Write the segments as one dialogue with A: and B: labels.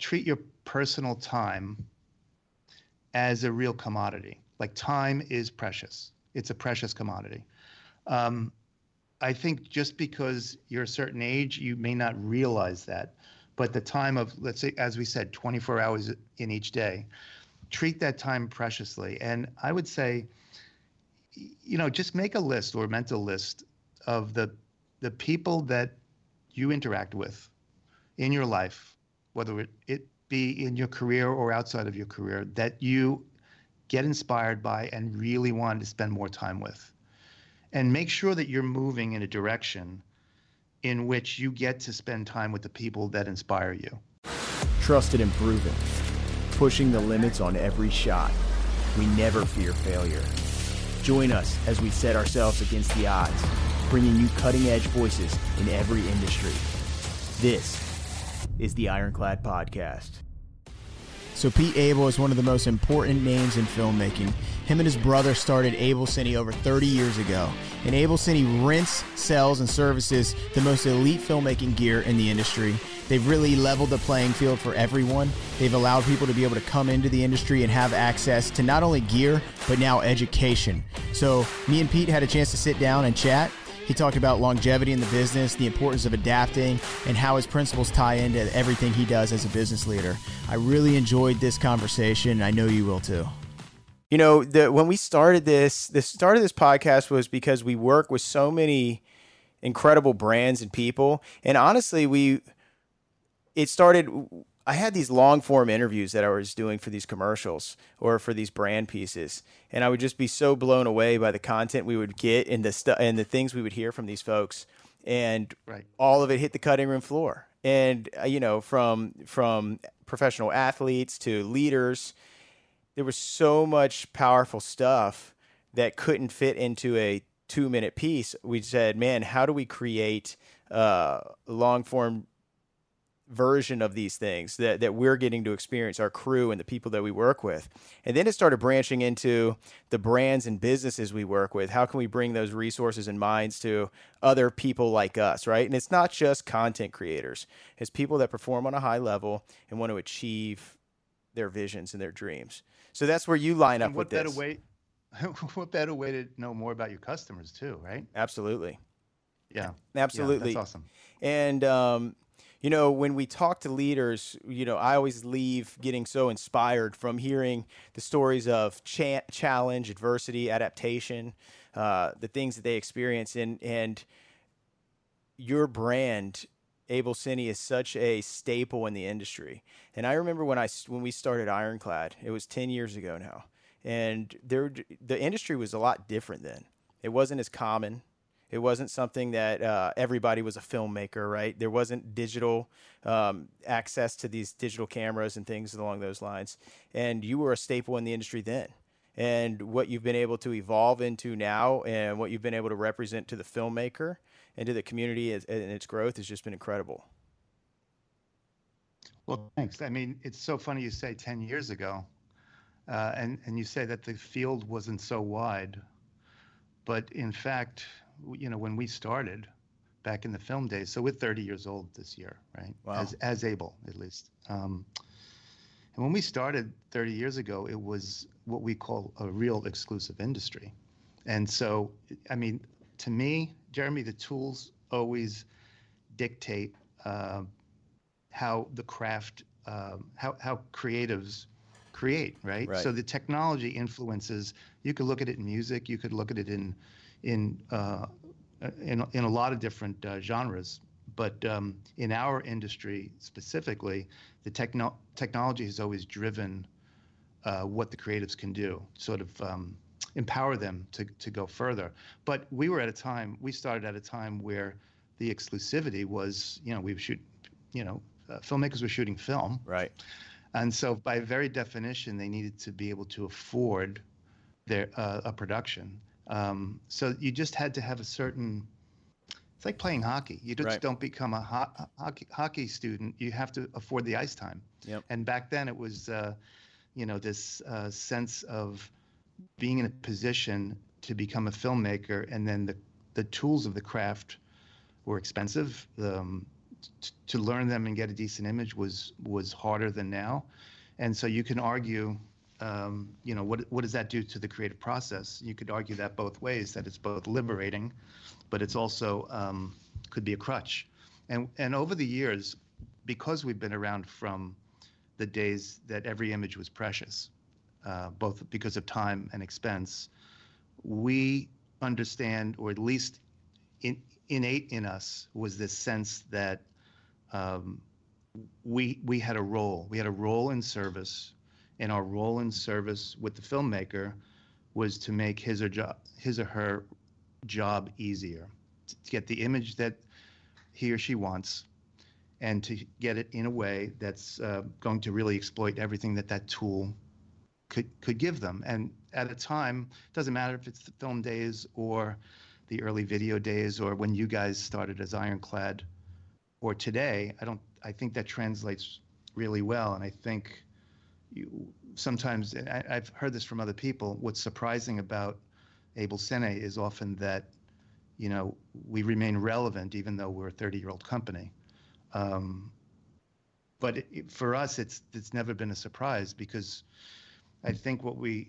A: treat your personal time as a real commodity. Like time is precious. It's a precious commodity. Um, I think just because you're a certain age, you may not realize that. But the time of, let's say, as we said, 24 hours in each day, treat that time preciously. And I would say, you know, just make a list or a mental list of the the people that you interact with in your life, whether it, be in your career or outside of your career, that you get inspired by and really want to spend more time with. And make sure that you're moving in a direction in which you get to spend time with the people that inspire you.
B: Trusted and proven, pushing the limits on every shot. We never fear failure. Join us as we set ourselves against the odds, bringing you cutting edge voices in every industry. This is the Ironclad Podcast. So Pete Abel is one of the most important names in filmmaking. Him and his brother started Abel Cine over 30 years ago. And Abel Cine rents, sells, and services the most elite filmmaking gear in the industry. They've really leveled the playing field for everyone. They've allowed people to be able to come into the industry and have access to not only gear, but now education. So me and Pete had a chance to sit down and chat he talked about longevity in the business, the importance of adapting, and how his principles tie into everything he does as a business leader. I really enjoyed this conversation, and I know you will too. You know, the, when we started this, the start of this podcast was because we work with so many incredible brands and people, and honestly, we it started I had these long form interviews that I was doing for these commercials or for these brand pieces, and I would just be so blown away by the content we would get and the stuff and the things we would hear from these folks, and right. all of it hit the cutting room floor. And uh, you know, from from professional athletes to leaders, there was so much powerful stuff that couldn't fit into a two minute piece. We said, man, how do we create uh, long form version of these things that, that we're getting to experience, our crew and the people that we work with. And then it started branching into the brands and businesses we work with. How can we bring those resources and minds to other people like us, right? And it's not just content creators, it's people that perform on a high level and want to achieve their visions and their dreams. So that's where you line up with
A: this. Way, what better way to know more about your customers too, right?
B: Absolutely.
A: Yeah.
B: Absolutely.
A: Yeah, that's awesome.
B: And um, you know, when we talk to leaders, you know, I always leave getting so inspired from hearing the stories of cha- challenge, adversity, adaptation, uh, the things that they experience, and and your brand, Abel Cine, is such a staple in the industry. And I remember when I when we started Ironclad, it was ten years ago now, and there the industry was a lot different then. It wasn't as common. It wasn't something that uh, everybody was a filmmaker, right? There wasn't digital um, access to these digital cameras and things along those lines. And you were a staple in the industry then. And what you've been able to evolve into now and what you've been able to represent to the filmmaker and to the community and its growth has just been incredible.
A: Well, thanks. I mean, it's so funny you say 10 years ago, uh, and, and you say that the field wasn't so wide. But in fact, you know, when we started back in the film days, so we're 30 years old this year, right?
B: Wow.
A: As, as Abel, at least. Um, and when we started 30 years ago, it was what we call a real exclusive industry. And so, I mean, to me, Jeremy, the tools always dictate uh, how the craft, um, how, how creatives create, right?
B: right?
A: So the technology influences, you could look at it in music, you could look at it in in uh, in, in a lot of different uh, genres. But um, in our industry specifically, the techno- technology has always driven uh, what the creatives can do, sort of um, empower them to, to go further. But we were at a time, we started at a time where the exclusivity was, you know, we shoot, you know, uh, filmmakers were shooting film.
B: Right.
A: And so by very definition, they needed to be able to afford their uh, a production. Um, so you just had to have a certain. It's like playing hockey. You just right. don't become a ho- hockey, hockey student. You have to afford the ice time.
B: Yep.
A: And back then it was, uh, you know, this uh, sense of being in a position to become a filmmaker, and then the the tools of the craft were expensive. The, um, t- to learn them and get a decent image was was harder than now, and so you can argue, um, you know, what what does that do to the creative process? You could argue that both ways. That it's both liberating, but it's also um, could be a crutch, and and over the years, because we've been around from the days that every image was precious, uh, both because of time and expense, we understand, or at least in, innate in us, was this sense that um, we we had a role. We had a role in service, and our role in service with the filmmaker was to make his or job his or her job easier, to get the image that he or she wants, and to get it in a way that's uh, going to really exploit everything that that tool could could give them. And at a time, it doesn't matter if it's the film days or the early video days or when you guys started as Ironclad or today, I don't I think that translates really well. And I think you, sometimes I, have heard this from other people. What's surprising about Abel Cine is often that you know we remain relevant even though we're a 30 year old company. Um, but it, for us, it's it's never been a surprise because I think what we,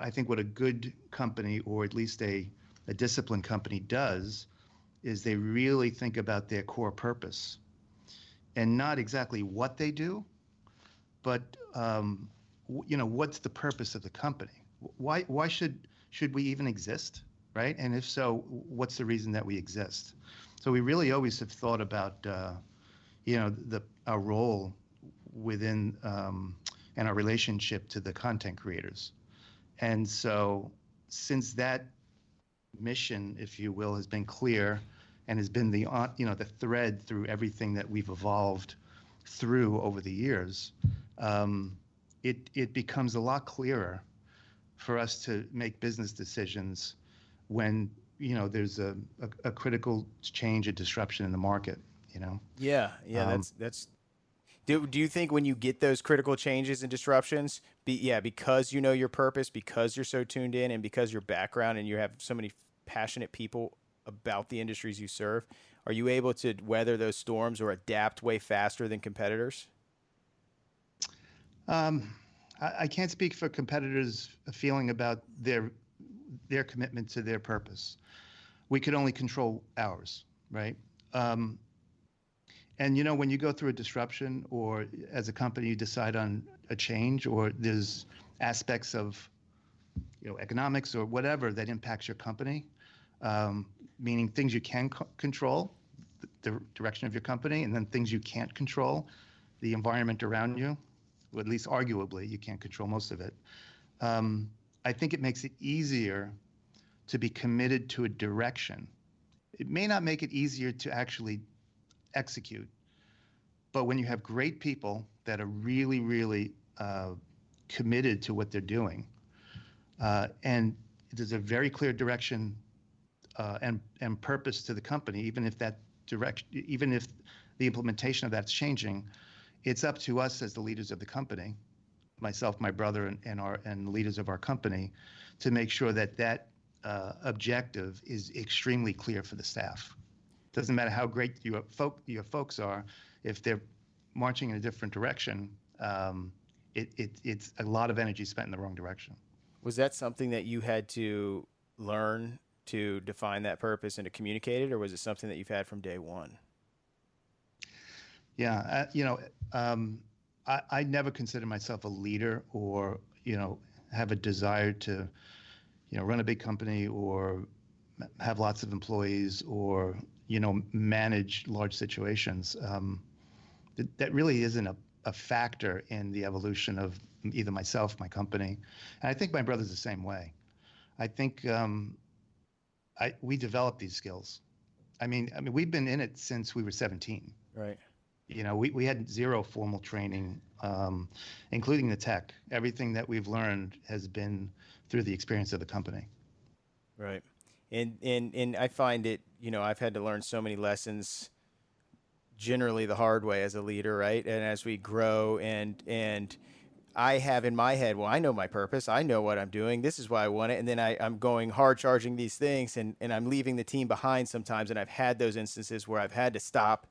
A: I think what a good company or at least a, a disciplined company does is they really think about their core purpose and not exactly what they do, but um, you know what's the purpose of the company? Why why should should we even exist, right? And if so, what's the reason that we exist? So we really always have thought about uh, you know the our role within um, and our relationship to the content creators. And so, since that mission, if you will, has been clear and has been the uh, you know the thread through everything that we've evolved through over the years, um, it it becomes a lot clearer for us to make business decisions when you know there's a, a, a critical change, a disruption in the market. You know.
B: Yeah, yeah, um, that's that's do, do you think when you get those critical changes and disruptions, be, yeah, because you know your purpose, because you're so tuned in, and because your background and you have so many passionate people about the industries you serve, are you able to weather those storms or adapt way faster than competitors?
A: Um, I, I can't speak for competitors' feeling about their their commitment to their purpose. We could only control ours, right? Um, and you know, when you go through a disruption, or as a company you decide on a change, or there's aspects of, you know, economics or whatever that impacts your company, um, meaning things you can co- control, the direction of your company, and then things you can't control, the environment around you. At least arguably, you can't control most of it. Um, I think it makes it easier to be committed to a direction. It may not make it easier to actually execute. But when you have great people that are really, really uh, committed to what they're doing, uh, and there's a very clear direction uh, and and purpose to the company, even if that direction, even if the implementation of that's changing, it's up to us as the leaders of the company, myself, my brother, and, and our and leaders of our company, to make sure that that uh, objective is extremely clear for the staff. Doesn't matter how great your folk your folks are, if they're marching in a different direction, um, it, it it's a lot of energy spent in the wrong direction.
B: Was that something that you had to learn to define that purpose and to communicate it, or was it something that you've had from day one?
A: Yeah, uh, you know, um, I, I never consider myself a leader or you know have a desire to you know run a big company or have lots of employees or you know, manage large situations. Um, th- that really isn't a, a factor in the evolution of either myself, my company, and I think my brother's the same way. I think um, I we developed these skills. I mean, I mean, we've been in it since we were 17.
B: Right.
A: You know, we, we had zero formal training, um, including the tech. Everything that we've learned has been through the experience of the company.
B: Right and and and I find it, you know, I've had to learn so many lessons generally the hard way as a leader, right? And as we grow and and I have in my head, well, I know my purpose. I know what I'm doing. This is why I want it. And then I, I'm going hard charging these things and, and I'm leaving the team behind sometimes. And I've had those instances where I've had to stop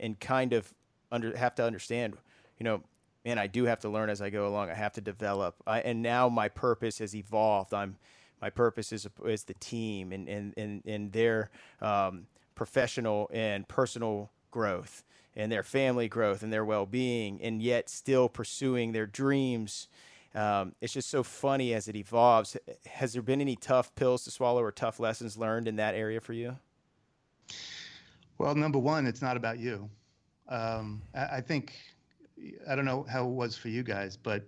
B: and kind of under have to understand, you know, man, I do have to learn as I go along. I have to develop. I, and now my purpose has evolved. I'm my purpose is is the team and and and, and their um, professional and personal growth and their family growth and their well-being and yet still pursuing their dreams um, it's just so funny as it evolves has there been any tough pills to swallow or tough lessons learned in that area for you
A: well number one it's not about you um, I, I think i don't know how it was for you guys but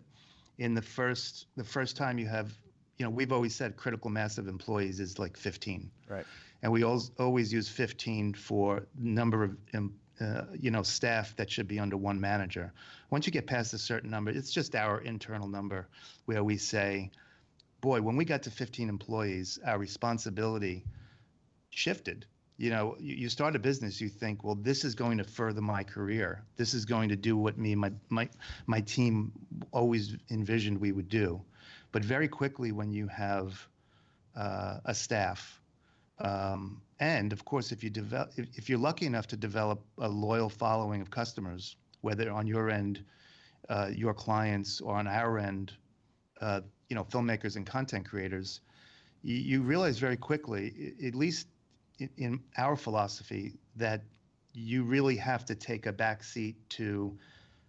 A: in the first the first time you have you know we've always said critical mass of employees is like 15
B: right
A: and we always always use 15 for number of uh, you know staff that should be under one manager. Once you get past a certain number, it's just our internal number where we say, boy, when we got to 15 employees, our responsibility shifted. You know, you, you start a business, you think, well, this is going to further my career. This is going to do what me my my my team always envisioned we would do. But very quickly, when you have uh, a staff um, and of course, if you develop, if, if, you're lucky enough to develop a loyal following of customers, whether on your end, uh, your clients, or on our end, uh, you know, filmmakers and content creators, you, you realize very quickly, at least in our philosophy, that you really have to take a backseat to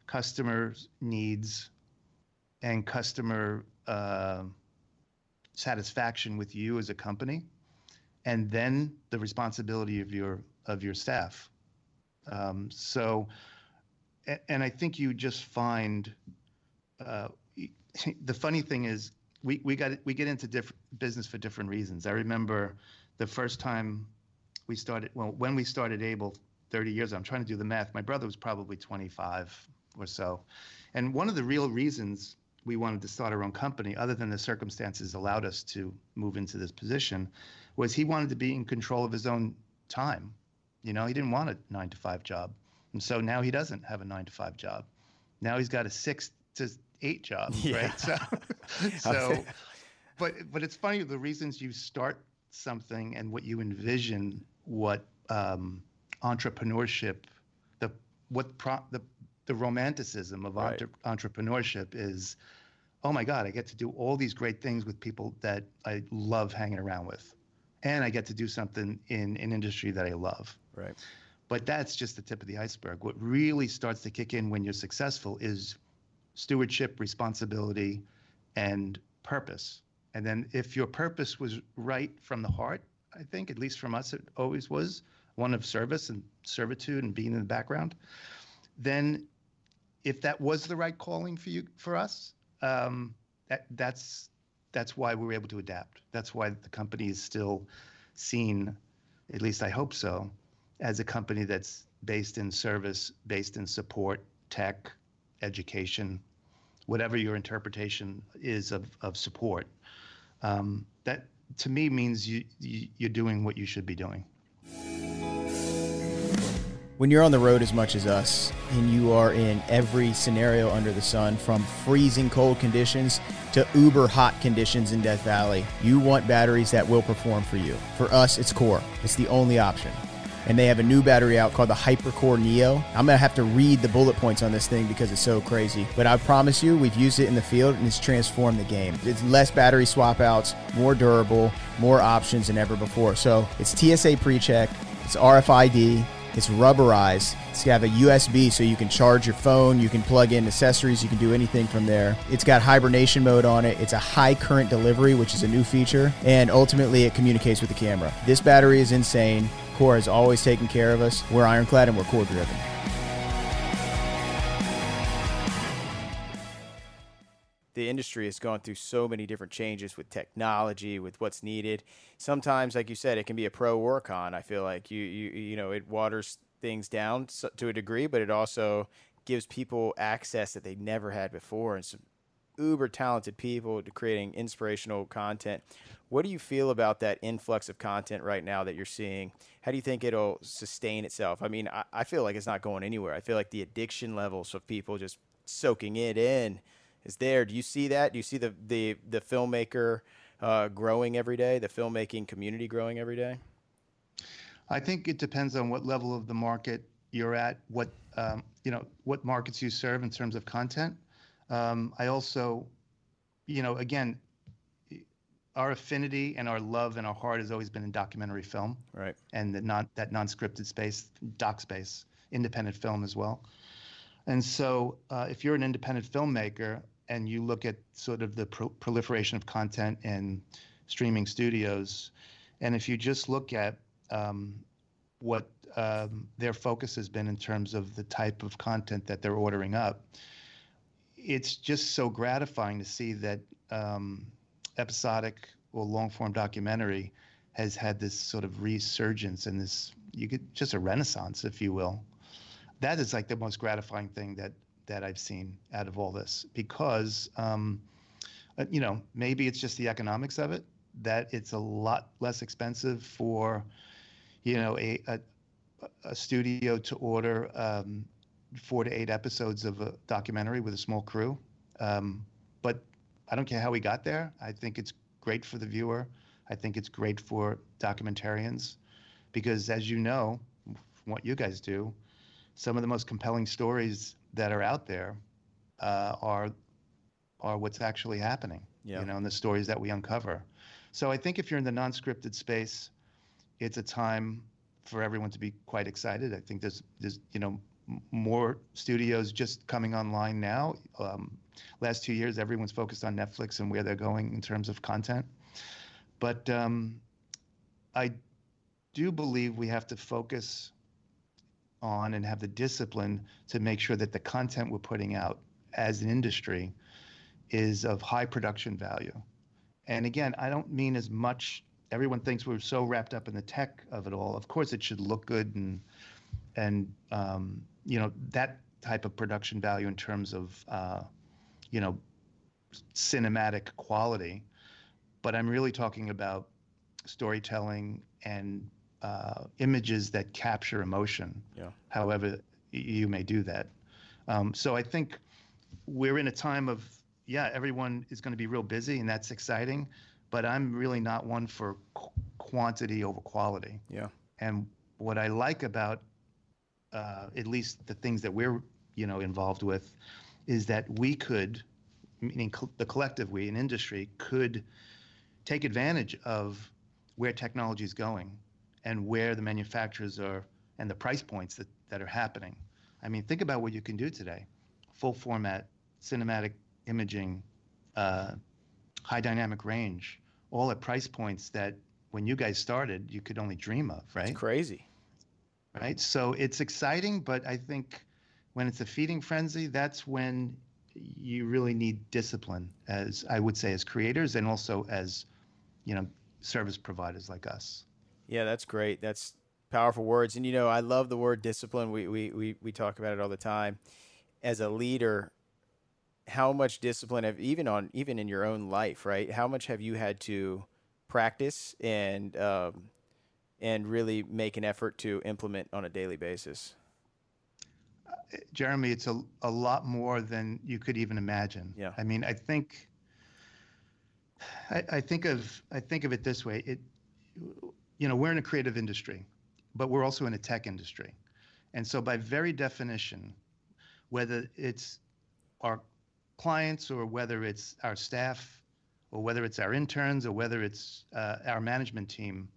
A: customers' needs and customer uh, satisfaction with you as a company and then the responsibility of your of your staff. Um, so, and I think you just find uh, the funny thing is we we got we get into different business for different reasons. I remember the first time we started well when we started Abel 30 years. I'm trying to do the math. My brother was probably 25 or so, and one of the real reasons we wanted to start our own company, other than the circumstances allowed us to move into this position, was he wanted to be in control of his own time. You know, he didn't want a nine to five job. And so now he doesn't have a nine to five job. Now he's got a six to eight job, yeah. right? So, so but but it's funny the reasons you start something and what you envision what um, entrepreneurship the what pro, the the romanticism of right. entre- entrepreneurship is oh my god i get to do all these great things with people that i love hanging around with and I get to do something in an industry that I love.
B: Right.
A: But that's just the tip of the iceberg. What really starts to kick in when you're successful is stewardship, responsibility, and purpose. And then if your purpose was right from the heart, I think, at least from us, it always was one of service and servitude and being in the background, then if that was the right calling for you, for us, um, that, that's that's why we were able to adapt. That's why the company is still seen, at least I hope so, as a company that's based in service, based in support, tech, education, whatever your interpretation is of, of support. Um, that to me means you, you you're doing what you should be doing
B: when you're on the road as much as us and you are in every scenario under the sun from freezing cold conditions to uber hot conditions in Death Valley, you want batteries that will perform for you. For us, it's Core. It's the only option. And they have a new battery out called the HyperCore Neo. I'm to have to read the bullet points on this thing because it's so crazy. But I promise you, we've used it in the field and it's transformed the game. It's less battery swap outs, more durable, more options than ever before. So it's TSA pre check, it's RFID. It's rubberized. It's got a USB so you can charge your phone, you can plug in accessories, you can do anything from there. It's got hibernation mode on it. It's a high current delivery, which is a new feature, and ultimately it communicates with the camera. This battery is insane. Core has always taken care of us. We're ironclad and we're core driven. the industry has gone through so many different changes with technology, with what's needed. Sometimes, like you said, it can be a pro or con. I feel like you you you know it waters things down to a degree, but it also gives people access that they never had before and some uber talented people to creating inspirational content. What do you feel about that influx of content right now that you're seeing? How do you think it'll sustain itself? I mean, I, I feel like it's not going anywhere. I feel like the addiction levels of people just soaking it in is there. Do you see that? Do you see the the the filmmaker uh, growing every day, the filmmaking community growing every day?
A: I think it depends on what level of the market you're at, what um, you know, what markets you serve in terms of content. Um, I also, you know, again, our affinity and our love and our heart has always been in documentary film,
B: right?
A: And the non that non-scripted space, doc space, independent film as well. And so, uh, if you're an independent filmmaker and you look at sort of the pro- proliferation of content in streaming studios, and if you just look at um, what um, their focus has been in terms of the type of content that they're ordering up, it's just so gratifying to see that um, episodic or long form documentary has had this sort of resurgence and this you get just a renaissance, if you will. That is like the most gratifying thing that that I've seen out of all this because, um, uh, you know, maybe it's just the economics of it that it's a lot less expensive for, you know, a a, a studio to order um, four to eight episodes of a documentary with a small crew. Um, but I don't care how we got there. I think it's great for the viewer. I think it's great for documentarians because, as you know, from what you guys do, some of the most compelling stories that are out there uh, are are what's actually happening.
B: Yeah.
A: You know, and the stories that we uncover. So I think if you're in the non-scripted space, it's a time for everyone to be quite excited. I think there's there's you know more studios just coming online now. Um, last two years, everyone's focused on Netflix and where they're going in terms of content. But um, I do believe we have to focus on and have the discipline to make sure that the content we're putting out as an industry is of high production value. And again, I don't mean as much. Everyone thinks we're so wrapped up in the tech of it all. Of course, it should look good and and um, you know that type of production value in terms of uh, you know cinematic quality. But i'm really talking about storytelling and uh, images that capture emotion
B: yeah.
A: however you may do that. Um, so i think we're in a time of yeah everyone is going to be real busy and that's exciting but i'm really not one for qu- quantity over quality.
B: Yeah.
A: And what i like about uh, at least the things that we're you know involved with is that we could meaning co- the collective we in industry could take advantage of where technology is going and where the manufacturers are and the price points that, that are happening. I mean think about what you can do today. Full format cinematic imaging uh, high dynamic range all at price points that when you guys started you could only dream of right?
B: It's crazy
A: right? So it's exciting, but I think when it's a feeding frenzy, that's when you really need discipline, as I would say, as creators and also as, you know, service providers like us.
B: Yeah, that's great. That's powerful words. And you know, I love the word discipline. We we we, we talk about it all the time. As a leader, how much discipline have even on even in your own life, right? How much have you had to practice and um, and really make an effort to implement on a daily basis?
A: Jeremy, it's a, a lot more than you could even imagine.
B: Yeah.
A: I mean, I think I, I think of I think of it this way. It you know, we're in a creative industry, but we're also in a tech industry. And so by very definition, whether it's our clients or whether it's our staff or whether it's our interns or whether it's uh, our management team,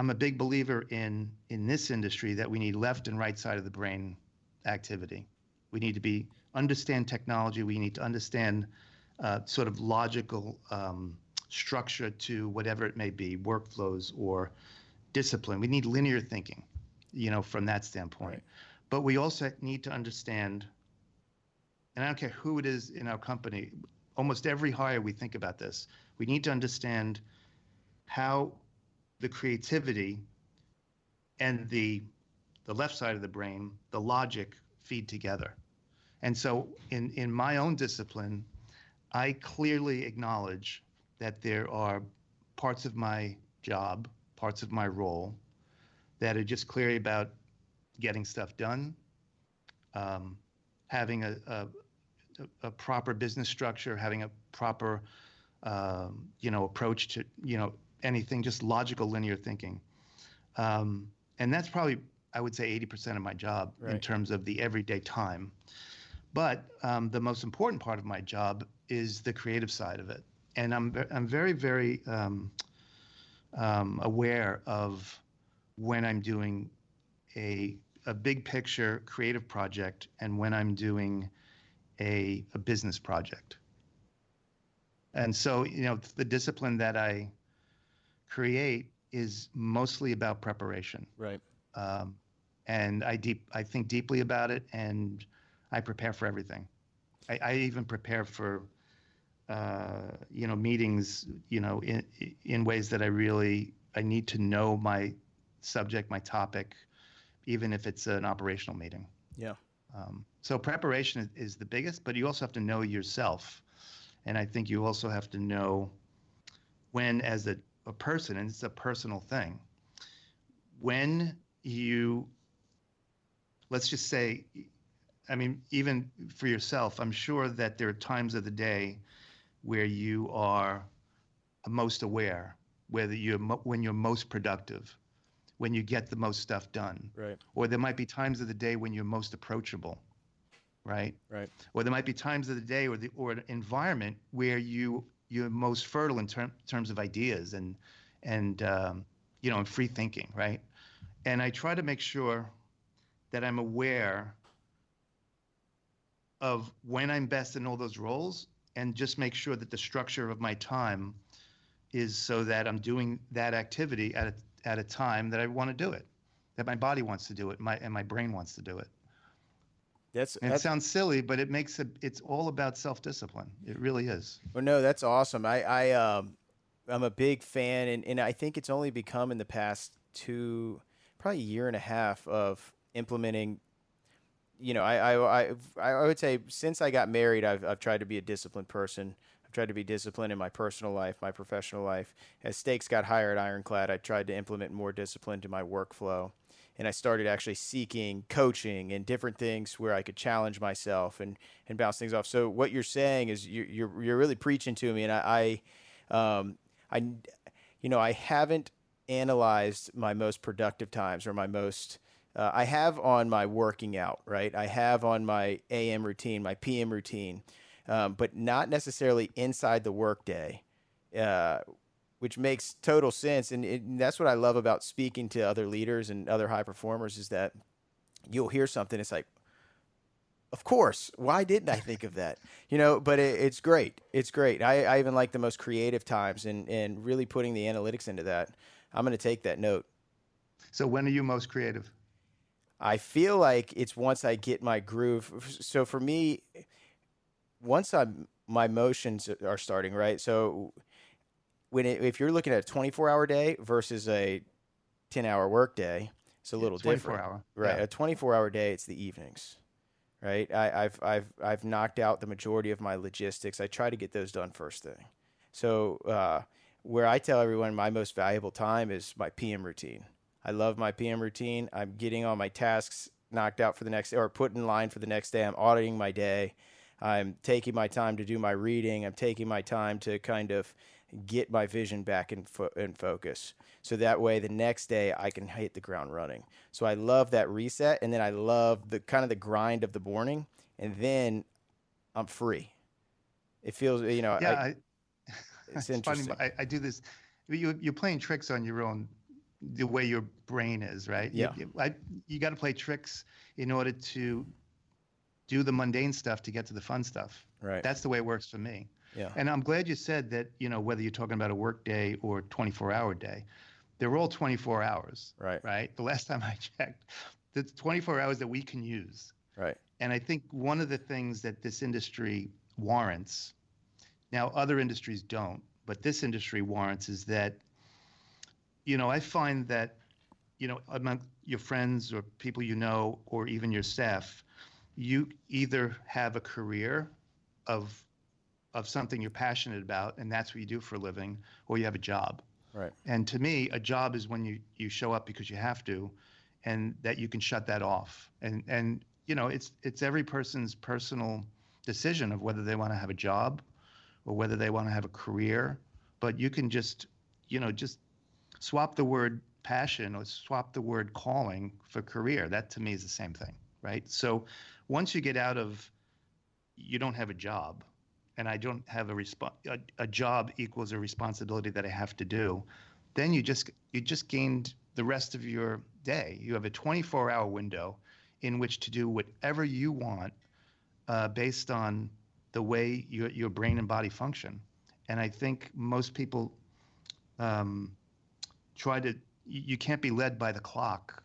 A: I'm a big believer in in this industry that we need left and right side of the brain activity. We need to be understand technology. We need to understand uh, sort of logical um, structure to whatever it may be, workflows or discipline. We need linear thinking, you know, from that standpoint.
B: Right.
A: But we also need to understand, and I don't care who it is in our company. Almost every hire we think about this. We need to understand how the creativity and the the left side of the brain, the logic feed together. And so in in my own discipline, I clearly acknowledge that there are parts of my job, parts of my role that are just clearly about getting stuff done, um, having a, a, a, proper business structure, having a proper, um, you know, approach to, you know, anything, just logical linear thinking. Um, and that's probably I would say 80% of my job in terms of the everyday time. But um, the most important part of my job is the creative side of it, and I'm I'm very very um, um, aware of when I'm doing a a big picture creative project and when I'm doing a a business project. And so you know the discipline that I create is mostly about preparation
B: Right.
A: um, and I deep I think deeply about it, and I prepare for everything. I, I even prepare for uh, you know meetings you know in in ways that I really I need to know my subject, my topic, even if it's an operational meeting.
B: Yeah.
A: Um, so preparation is, is the biggest, but you also have to know yourself, and I think you also have to know when, as a, a person, and it's a personal thing, when you let's just say i mean even for yourself i'm sure that there are times of the day where you are most aware whether you're mo- when you're most productive when you get the most stuff done
B: Right.
A: or there might be times of the day when you're most approachable right
B: Right.
A: or there might be times of the day or the or an environment where you you're most fertile in term, terms of ideas and and um, you know and free thinking right? And i try to make sure that i'm aware of when i'm best in all those roles and just make sure that the structure of my time is so that i'm doing that activity at a, at a time that i want to do it that my body wants to do it my and my brain wants to do it
B: That's,
A: and it sounds silly, but it makes it. It's all about self-discipline. It really is.
B: Well, no, that's awesome. I, I, um, I'm a big fan, and, and I think it's only become in the past two, probably a year and a half of implementing. You know, I, I, I, I would say since I got married, I've, I've tried to be a disciplined person. I've tried to be disciplined in my personal life, my professional life. As stakes got higher at Ironclad, I tried to implement more discipline to my workflow. And I started actually seeking coaching and different things where I could challenge myself and, and bounce things off. So what you're saying is you're, you're, you're really preaching to me. And I, I, um, I, you know, I haven't analyzed my most productive times or my most, uh, I have on my working out, right? I have on my AM routine, my PM routine, um, but not necessarily inside the workday, uh, which makes total sense. And, it, and that's what I love about speaking to other leaders and other high performers is that you'll hear something. It's like, of course, why didn't I think of that? You know, but it, it's great. It's great. I, I even like the most creative times and, and really putting the analytics into that. I'm going to take that note.
A: So when are you most creative?
B: I feel like it's once I get my groove. So for me, once I'm my motions are starting right. So when it, if you're looking at a 24 hour day versus a 10 hour work day, it's a little
A: 24
B: different.
A: hour.
B: Right.
A: Yeah.
B: A 24 hour day, it's the evenings. Right. I, I've I've I've knocked out the majority of my logistics. I try to get those done first thing. So uh, where I tell everyone my most valuable time is my PM routine. I love my PM routine. I'm getting all my tasks knocked out for the next or put in line for the next day. I'm auditing my day. I'm taking my time to do my reading. I'm taking my time to kind of get my vision back in, fo- in focus. So that way, the next day I can hit the ground running. So I love that reset, and then I love the kind of the grind of the morning, and then I'm free. It feels, you know,
A: Yeah,
B: I,
A: I,
B: it's
A: funny.
B: interesting.
A: I, I do this. You you're playing tricks on your own, the way your brain is, right?
B: Yeah.
A: You, I, you got to play tricks in order to do the mundane stuff to get to the fun stuff.
B: right.
A: That's the way it works for me.
B: Yeah.
A: And I'm glad you said that. You know, whether you're talking about a work day or 24 hour day, they're all 24 hours,
B: Right.
A: right? The last time I checked, the 24 hours that we can use.
B: Right.
A: And I think one of the things that this industry warrants, now other industries don't, but this industry warrants is that, you know, I find that, you know, among your friends or people you know, or even your staff, you either have a career of of something you're passionate about and that's what you do for a living, or you have a job.
B: Right.
A: And to me, a job is when you you show up because you have to, and that you can shut that off. And and you know, it's it's every person's personal decision of whether they want to have a job, or whether they want to have a career. But you can just, you know, just swap the word passion or swap the word calling for career. That to me is the same thing, right? So once you get out of, you don't have a job, and I don't have a resp- a, a job equals a responsibility that I have to do, then you just you just gained the rest of your day. You have a 24 hour window in which to do whatever you want uh, based on the way your, your brain and body function. And I think most people um, try to, you can't be led by the clock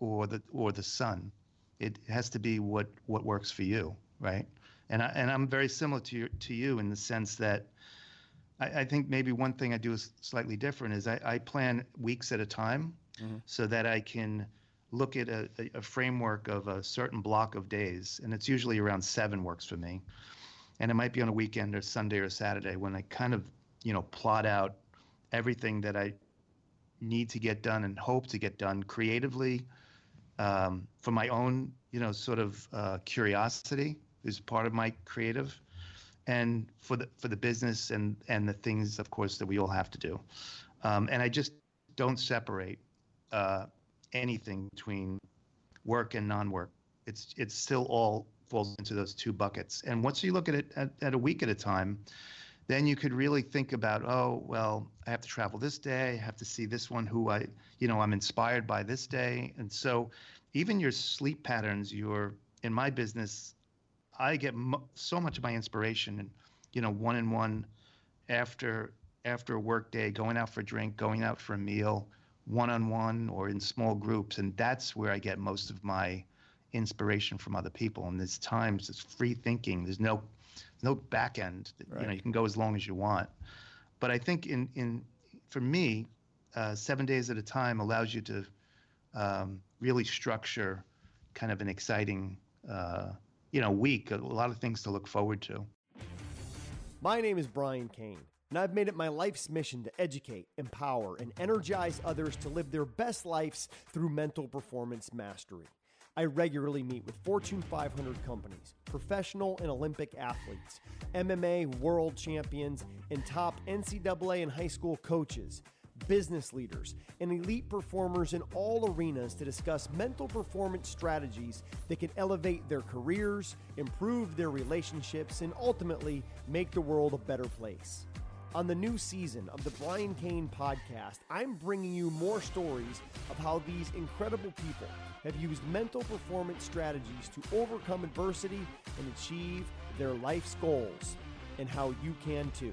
A: or the, or the sun. It has to be what, what works for you, right? And, I, and I'm very similar to, your, to you in the sense that I, I think maybe one thing I do is slightly different is I, I plan weeks at a time mm-hmm. so that I can look at a, a, framework of a certain block of days, and it's usually around seven works for me. And it might be on a weekend or Sunday or Saturday when I kind of, you know, plot out everything that I need to get done and hope to get done creatively um, for my own, you know, sort of uh, curiosity is part of my creative, and for the for the business and and the things, of course, that we all have to do. Um, and I just don't separate uh, anything between work and non-work. It's it's still all falls into those two buckets. And once you look at it at, at a week at a time, then you could really think about, oh, well, I have to travel this day, I have to see this one who I, you know, I'm inspired by this day. And so even your sleep patterns, your in my business, I get so much of my inspiration and you know, one and one after after a work day, going out for a drink, going out for a meal, one on one or in small groups. And that's where I get most of my inspiration from other people. And there's times it's free thinking. There's no no back end. Right. You know, you can go as long as you want. But I think in in for me, uh, seven days at a time allows you to um, really structure kind of an exciting uh, you know week. A lot of things to look forward to.
C: My name is Brian Cain, and I've made it my life's mission to educate, empower, and energize others to live their best lives through mental performance mastery. I regularly meet with Fortune 500 companies, professional and Olympic athletes, MMA world champions, and top NCAA and high school coaches, business leaders, and elite performers in all arenas to discuss mental performance strategies that can elevate their careers, improve their relationships, and ultimately make the world a better place. On the new season of the Brian Cain podcast, I'm bringing you more stories of how these incredible people have used mental performance strategies to overcome adversity and achieve their life's goals, and how you can too.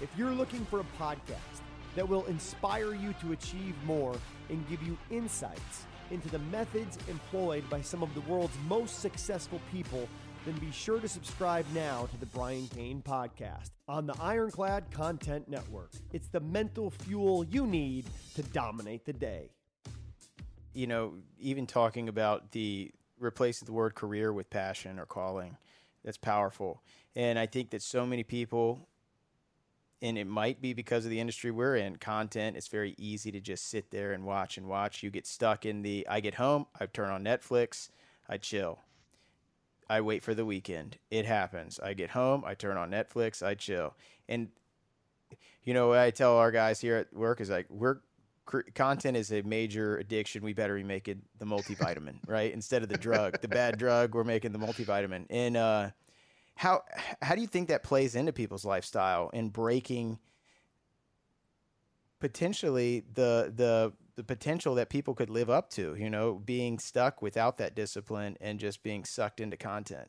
C: If you're looking for a podcast that will inspire you to achieve more and give you insights into the methods employed by some of the world's most successful people then be sure to subscribe now to the Brian Cain podcast on the Ironclad Content Network. It's the mental fuel you need to dominate the day.
B: You know, even talking about the replacing the word career with passion or calling, that's powerful. And I think that so many people and it might be because of the industry we're in content it's very easy to just sit there and watch and watch you get stuck in the i get home i turn on netflix i chill I wait for the weekend. It happens. I get home, I turn on Netflix, I chill. And you know what I tell our guys here at work is like we're content is a major addiction. We better be making the multivitamin, right? Instead of the drug, the bad drug, we're making the multivitamin. And uh, how how do you think that plays into people's lifestyle and breaking potentially the the the potential that people could live up to, you know, being stuck without that discipline and just being sucked into content.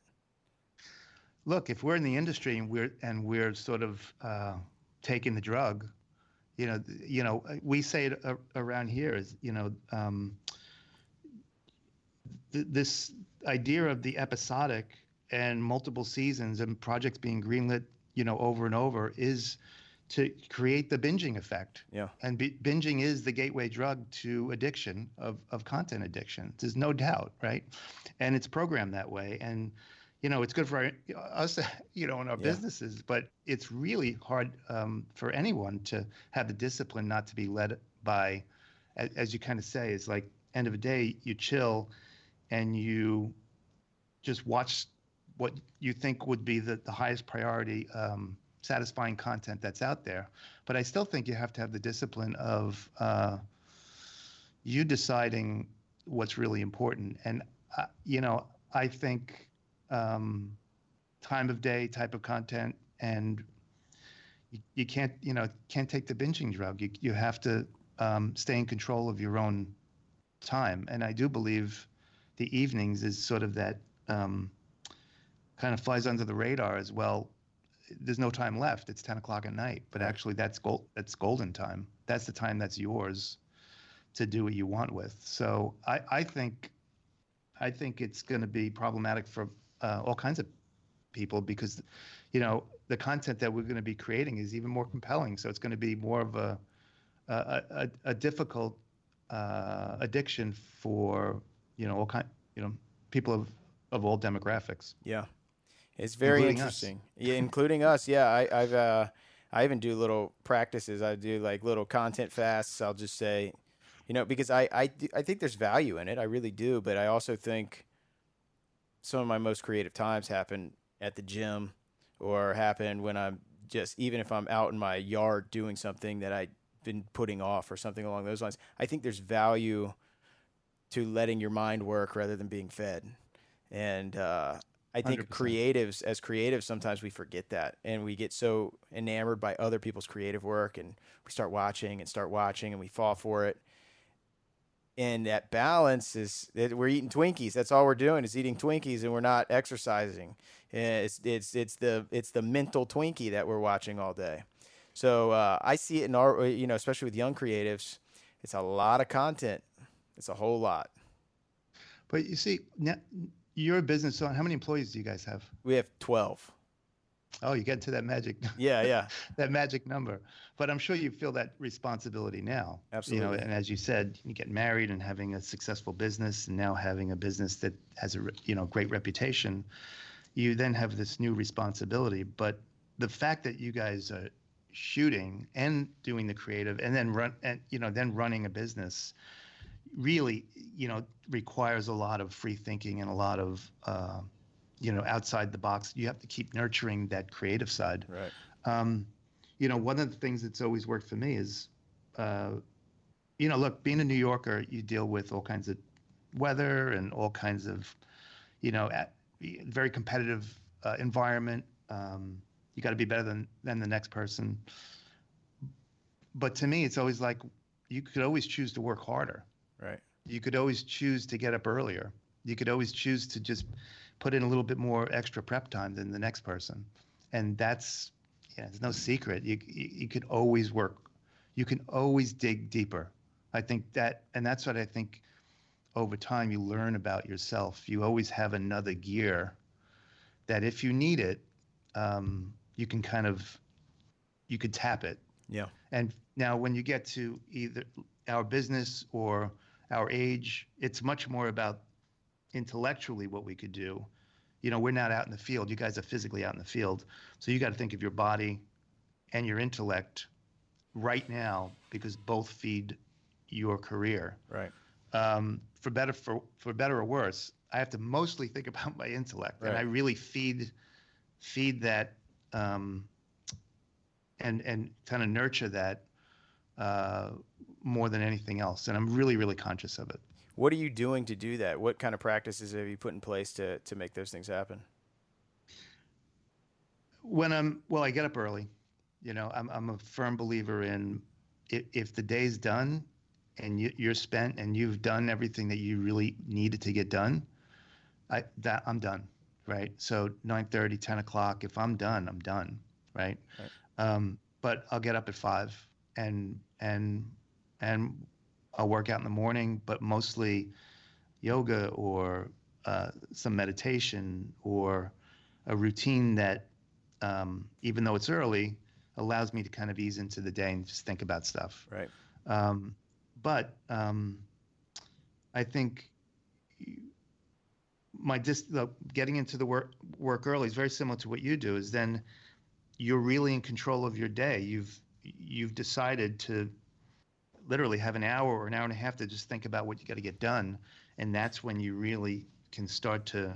A: Look, if we're in the industry and we're and we're sort of uh, taking the drug, you know, you know, we say it around here is, you know, um, th- this idea of the episodic and multiple seasons and projects being greenlit, you know, over and over is to create the binging effect.
B: Yeah.
A: And b- binging is the gateway drug to addiction of, of content addiction. There's no doubt, right? And it's programmed that way. And, you know, it's good for our, us, you know, in our yeah. businesses, but it's really hard um, for anyone to have the discipline not to be led by, as, as you kind of say, is like end of the day, you chill and you just watch what you think would be the, the highest priority um, satisfying content that's out there. But I still think you have to have the discipline of uh, you deciding what's really important. And uh, you know, I think um, time of day, type of content, and you, you can't you know can't take the binging drug. You you have to um, stay in control of your own time. And I do believe the evenings is sort of that um, kind of flies under the radar as well. There's no time left. It's 10 o'clock at night, but actually that's gold. That's golden time. That's the time that's yours to do what you want with. So I, I think, I think it's going to be problematic for uh, all kinds of people because, you know, the content that we're going to be creating is even more compelling. So it's going to be more of a, a, a, a difficult uh, addiction for you know all kind you know people of of all demographics.
B: Yeah, it's very
A: Including us.
B: interesting. Yeah, including us. Yeah, I, I've uh, I even do little practices. I do like little content fasts. I'll just say, you know, because I I do- I think there's value in it. I really do. But I also think some of my most creative times happen at the gym or happen when I'm just even if I'm out in my yard doing something that I've been putting off or something along those lines. I think there's value to letting your mind work rather than being fed. And uh, I think
A: 100%.
B: creatives, as creatives, sometimes we forget that and we get so enamored by other people's creative work and we start watching and start watching and we fall for it. And that balance is that we're eating Twinkies. That's all we're doing is eating Twinkies and we're not exercising. And It's, it's, it's, the, it's the mental Twinkie that we're watching all day. So uh, I see it in our, you know, especially with young creatives, it's a lot of content. It's a whole lot.
A: But you see, now, you're business owner. How many employees do you guys have?
B: We have 12.
A: Oh, you get to that magic
B: Yeah, yeah.
A: that magic number. But I'm sure you feel that responsibility now.
B: Absolutely.
A: You know, and as you said, you get married and having a successful business, and now having a business that has a you know great reputation, you then have this new responsibility. But the fact that you guys are shooting and doing the creative, and then run and you know then running a business, really you know requires a lot of free thinking and a lot of uh, you know outside the box. You have to keep nurturing that creative side
B: Right.
A: um, you know, one of the things that's always worked for me is, uh, you know, look, being a New Yorker, you deal with all kinds of weather and all kinds of, you know, very competitive uh, environment. Um, you got to be better than than the next person. But to me, it's always like you could always choose to work harder.
B: Right.
A: You could always choose to get up earlier. You could always choose to just put in a little bit more extra prep time than the next person. And that's, yeah, it's no secret. You, you, you could always work, you can always dig deeper. I think that, and that's what I think over time you learn about yourself. You always have another gear that if you need it, um, you can kind of, you could tap it.
B: Yeah.
A: And now, when you get to either our business or our age, it's much more about intellectually what we could do. You know, we're not out in the field. You guys are physically out in the field. So you got to think of your body and your intellect right now because both feed your career.
B: Right.
A: Um, for better for for better or worse, I have to mostly think about my intellect, and I really feed feed that um, and and kind of nurture that uh, more than anything else. And I'm really really conscious of it.
B: What are you doing to do that? What kind of practices have you put in place to, to make those things happen?
A: When I'm well, I get up early. You know, I'm I'm a firm believer in if, if the day's done and you, you're spent and you've done everything that you really needed to get done, I that I'm done, right? So 9:30, 10 o'clock. If I'm done, I'm done, right?
B: Right.
A: Um, but I'll get up at five and and and I'll work out in the morning, but mostly yoga or uh, some meditation or a routine that, um, even though it's early, allows me to kind of ease into the day and just think about stuff.
B: Right.
A: Um, but um, I think my dis- the, getting into the work work early is very similar to what you do. Is then you're really in control of your day. You've you've decided to literally have an hour or an hour and a half to just think about what you got to get done, and that's when you really can start to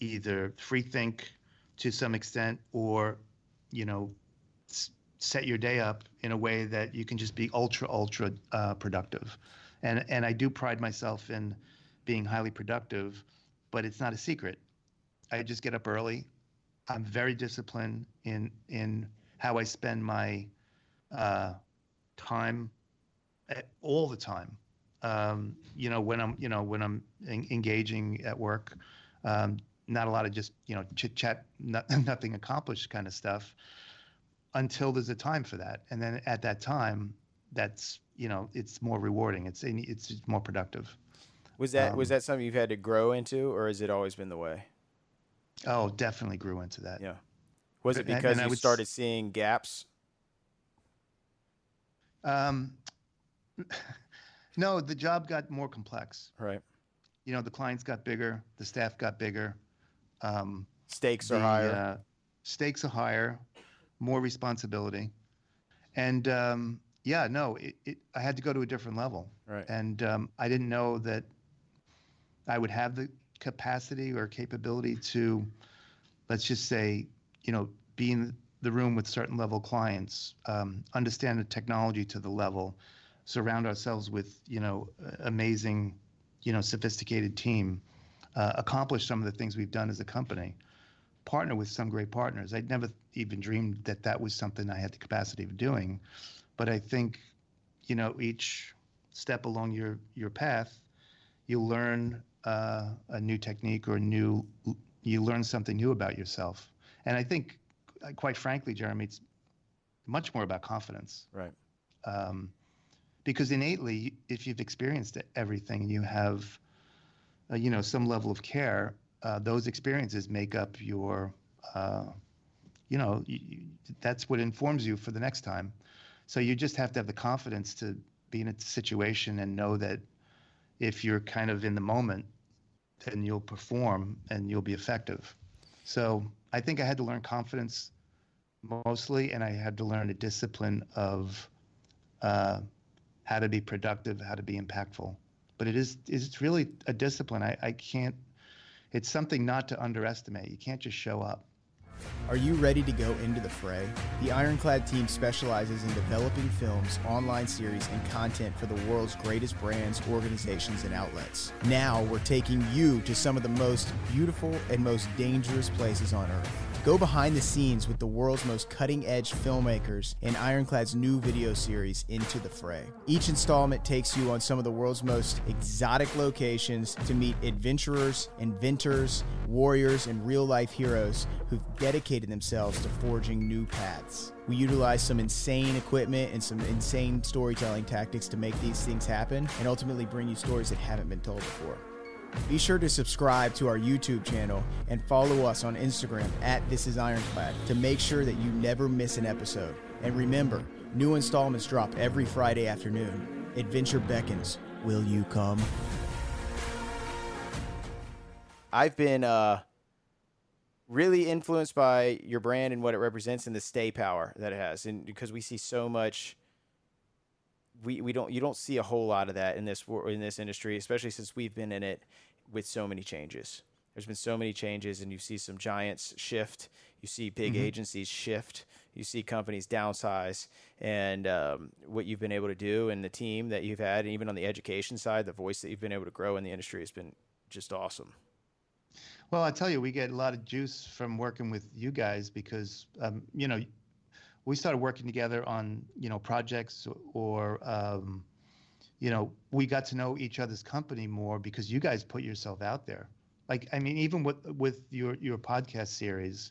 A: either free think to some extent or you know s- set your day up in a way that you can just be ultra ultra uh, productive and and I do pride myself in being highly productive, but it's not a secret. I just get up early. I'm very disciplined in in how I spend my uh, time all the time. Um, you know, when I'm you know when I'm en- engaging at work, um, not a lot of just you know chit chat, not, nothing accomplished kind of stuff, until there's a time for that, and then at that time, that's you know it's more rewarding. It's it's more productive.
D: Was that um, was that something you've had to grow into, or has it always been the way?
A: Oh, definitely grew into that.
D: Yeah. Was it because and, and you started seeing gaps?
A: Um, no, the job got more complex.
D: Right.
A: You know, the clients got bigger, the staff got bigger. Um,
D: stakes the, are higher.
A: Uh, stakes are higher, more responsibility, and um, yeah, no, it, it, I had to go to a different level.
D: Right.
A: And um, I didn't know that I would have the capacity or capability to, let's just say, you know, be in the room with certain level clients, um, understand the technology to the level, surround ourselves with, you know, amazing, you know, sophisticated team, uh, accomplish some of the things we've done as a company, partner with some great partners. I'd never even dreamed that that was something I had the capacity of doing. But I think, you know, each step along your your path, you learn uh, a new technique or a new you learn something new about yourself. And I think, uh, quite frankly, Jeremy, it's much more about confidence.
D: Right.
A: Um, because innately, if you've experienced everything and you have, uh, you know, some level of care, uh, those experiences make up your, uh, you know, you, that's what informs you for the next time. So you just have to have the confidence to be in a situation and know that if you're kind of in the moment, then you'll perform and you'll be effective. So I think I had to learn confidence mostly, and I had to learn a discipline of uh, how to be productive, how to be impactful. But it is it's really a discipline. I, I can't. It's something not to underestimate. You can't just show up.
B: Are you ready to go into the fray? The Ironclad team specializes in developing films, online series, and content for the world's greatest brands, organizations, and outlets. Now we're taking you to some of the most beautiful and most dangerous places on earth. Go behind the scenes with the world's most cutting edge filmmakers in Ironclad's new video series, Into the Fray. Each installment takes you on some of the world's most exotic locations to meet adventurers, inventors, warriors, and real life heroes who've dedicated themselves to forging new paths. We utilize some insane equipment and some insane storytelling tactics to make these things happen and ultimately bring you stories that haven't been told before. Be sure to subscribe to our YouTube channel and follow us on Instagram at This Is Ironclad to make sure that you never miss an episode. And remember, new installments drop every Friday afternoon. Adventure beckons. Will you come?
D: I've been uh, really influenced by your brand and what it represents and the stay power that it has, and because we see so much we, we don't you don't see a whole lot of that in this in this industry, especially since we've been in it with so many changes. There's been so many changes, and you see some giants shift. You see big mm-hmm. agencies shift. You see companies downsize, and um, what you've been able to do, and the team that you've had, and even on the education side, the voice that you've been able to grow in the industry has been just awesome.
A: Well, I tell you, we get a lot of juice from working with you guys because, um, you know, we started working together on you know projects or um, you know we got to know each other's company more because you guys put yourself out there. Like i mean even with with your your podcast series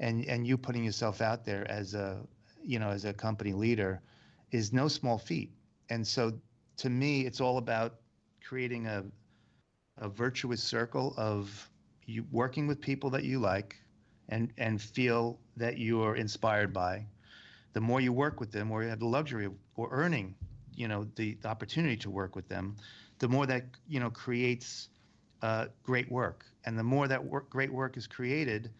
A: and and you putting yourself out there as a you know as a company leader is no small feat. And so to me it's all about creating a a virtuous circle of you working with people that you like and and feel that you are inspired by the more you work with them or you have the luxury of or earning you know the, the opportunity to work with them the more that you know creates uh, great work. And the more that work, great work is created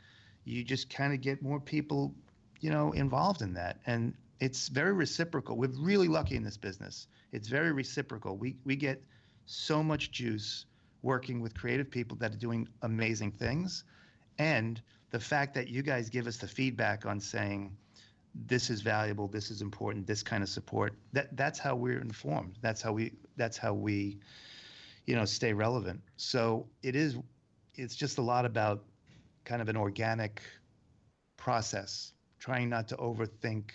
A: you just kind of get more people you know involved in that. And it's very reciprocal. We're really lucky in this business. It's very reciprocal. We we get so much juice working with creative people that are doing amazing things. And the fact that you guys give us the feedback on saying this is valuable, this is important, this kind of support. That that's how we're informed. That's how we that's how we, you know, stay relevant. So it is, it's just a lot about kind of an organic process, trying not to overthink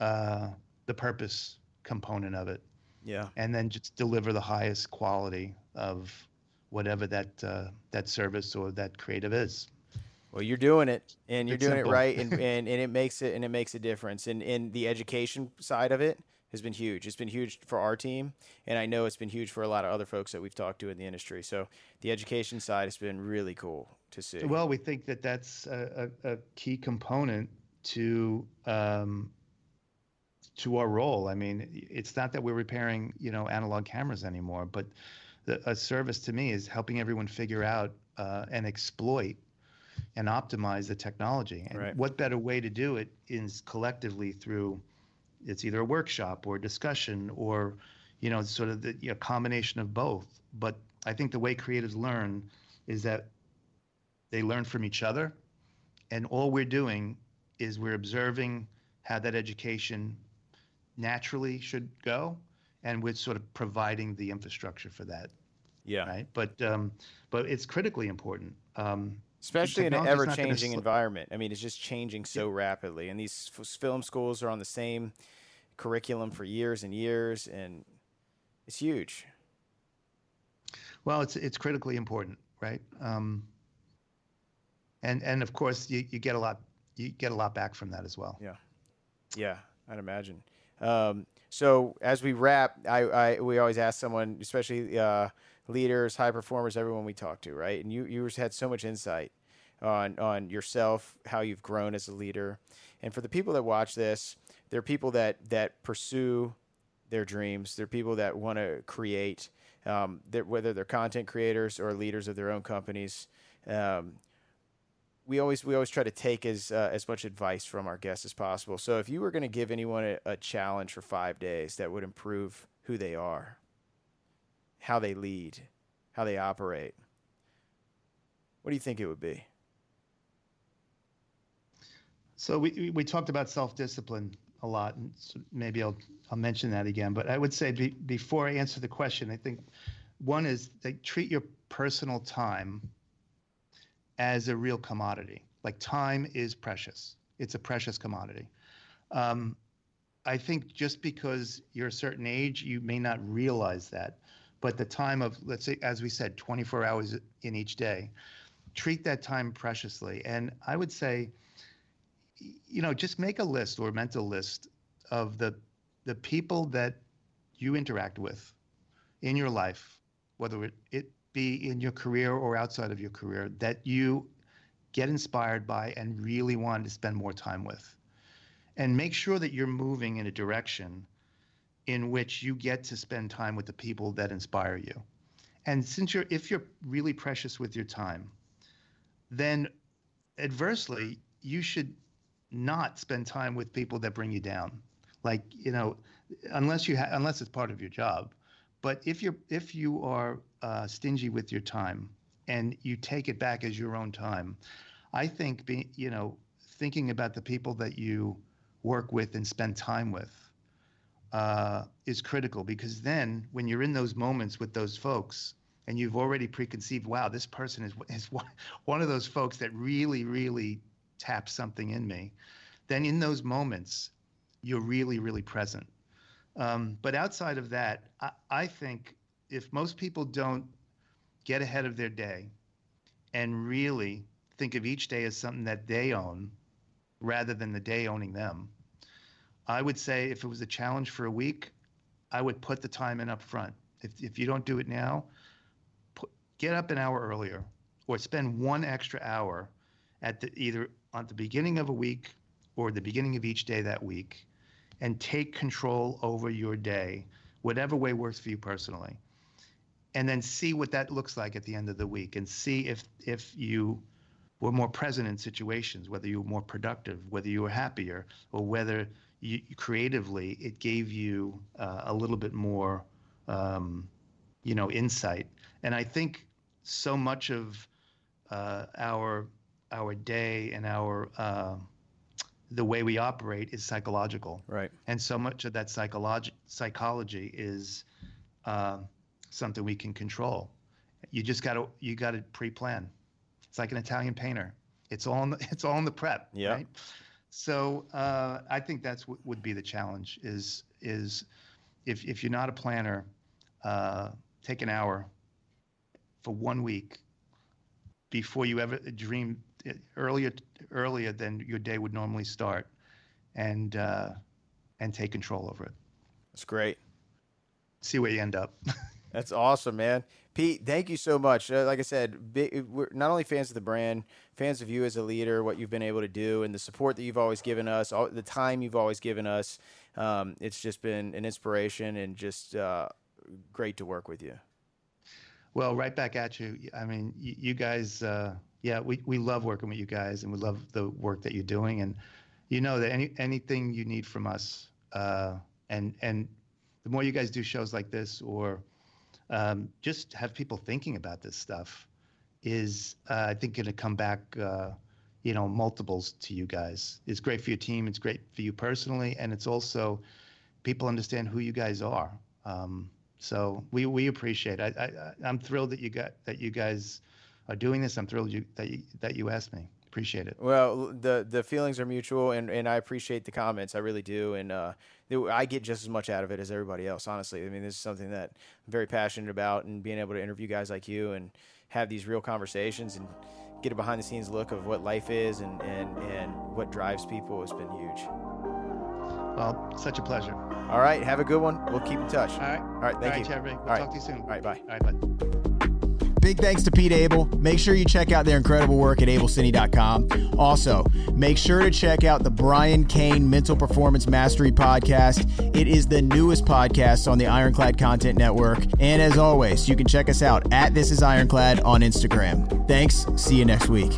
A: uh, the purpose component of it.
B: Yeah.
A: And then just deliver the highest quality of whatever that uh, that service or that creative is.
B: Well, you're doing it, and you're
A: It's
B: doing
A: simple.
B: it right, and, and, and it makes it and it makes a difference. And and the education side of it has been huge. It's been huge for our team, and I know it's been huge for a lot of other folks that we've talked to in the industry. So the education side has been really cool to see.
A: Well, we think that that's a, a, a key component to um, to our role. I mean, it's not that we're repairing, you know, analog cameras anymore, but the, a service to me is helping everyone figure out uh, and exploit and optimize the technology. And
B: Right.
A: what better way to do it is collectively through it's either a workshop or a discussion or you know sort of the you know, combination of both. But I think the way creatives learn is that they learn from each other, and all we're doing is we're observing how that education naturally should go, and we're sort of providing the infrastructure for that,
B: yeah,
A: right? But um, but it's critically important. Um,
B: especially in an
A: technology's not gonna
B: ever-changing environment. I mean, it's just changing so rapidly, and these f- film schools are on the same curriculum for years and years, and it's huge.
A: Well, it's it's critically important, right? Um, and and of course, you, you get a lot you get a lot back from that as well.
B: Yeah, yeah, I'd imagine. Um, so as we wrap, I, I we always ask someone, especially uh, leaders, high performers, everyone we talk to, right? And you you had so much insight on on yourself, how you've grown as a leader, and for the people that watch this, they're people that that pursue their dreams. They're people that want to create, um, they're, whether they're content creators or leaders of their own companies. Um, we always we always try to take as uh, as much advice from our guests as possible. So if you were going to give anyone a, a challenge for five days that would improve who they are, how they lead, how they operate, what do you think it would be?
A: So we we- talked about self discipline a lot, and so maybe I'll I'll mention that again. But I would say be, before I answer the question, I think one is that treat your personal time as a real commodity. Like time is precious; it's a precious commodity. Um, I think just because you're a certain age, you may not realize that, but the time of let's say, as we said, 24 hours in each day, treat that time preciously. And I would say you know, just make a list or a mental list of the the people that you interact with in your life, whether it, it be in your career or outside of your career, that you get inspired by and really want to spend more time with. And make sure that you're moving in a direction in which you get to spend time with the people that inspire you. And since you're if you're really precious with your time, then adversely, you should not spend time with people that bring you down like you know unless you ha- unless it's part of your job but if you're if you are uh, stingy with your time and you take it back as your own time i think be, you know thinking about the people that you work with and spend time with uh, is critical because then when you're in those moments with those folks and you've already preconceived wow this person is, is one, of those folks that really really taps something in me then in those moments you're really really present. Um, but outside of that I, I think if most people don't get ahead of their day and really think of each day as something that they own rather than the day owning them i would say if it was a challenge for a week i would put the time in up front. If, if you don't do it now put, get up an hour earlier or spend one extra hour at the either at the beginning of a week or the beginning of each day that week and take control over your day whatever way works for you personally. And then see what that looks like at the end of the week and see if if you were more present in situations whether you were more productive whether you were happier or whether you creatively it gave you uh, a little bit more um, you know insight and i think so much of uh, our our day and our uh, the way we operate is psychological.
B: Right.
A: And so much of that psychology psychology is uh, something we can control. You just got to you got to pre-plan. It's like an Italian painter. It's all in the, it's all in the prep.
B: Yeah.
A: Right. So uh, I think that's what would be the challenge. Is is if if you're not a planner, uh, take an hour for one week before you ever dream earlier earlier than your day would normally start, and uh, and take control over it.
B: That's great.
A: See where you end up.
B: That's awesome, man. Pete, thank you so much. Uh, like I said, we're not only fans of the brand, fans of you as a leader, what you've been able to do, and the support that you've always given us, all, the time you've always given us. Um, it's just been an inspiration and just uh, great to work with you.
A: Well, right back at you. I mean, you, you guys, uh, yeah, we, we love working with you guys, and we love the work that you're doing. And you know that any anything you need from us, uh, and and the more you guys do shows like this, or um, just have people thinking about this stuff, is uh, I think going to come back. Uh, you know, multiples to you guys. It's great for your team. It's great for you personally, and it's also people understand who you guys are. Um, so we we appreciate. It. I, I I'm thrilled that you got that you guys are doing this. I'm thrilled you that you that you asked me. Appreciate it.
B: Well, the the feelings are mutual, and, and I appreciate the comments. I really do, and uh, I get just as much out of it as everybody else. Honestly, I mean, this is something that I'm very passionate about, and being able to interview guys like you and have these real conversations and get a behind the scenes look of what life is and and and what drives people has been huge.
A: Well, such a pleasure.
B: All right, have a good one. We'll keep in touch.
A: All right.
B: All right, thank
A: All right,
B: you.
A: Jeffrey. We'll
B: All right.
A: talk to you soon.
B: All right, bye.
A: All right, bye.
E: Big thanks to Pete Abel. Make sure you check out their incredible work at abelcine.com. Also, make sure to check out the Brian Cain Mental Performance Mastery podcast. It is the newest podcast on the Ironclad Content Network. And as always, you can check us out at This Is Ironclad on Instagram. Thanks. See you next week.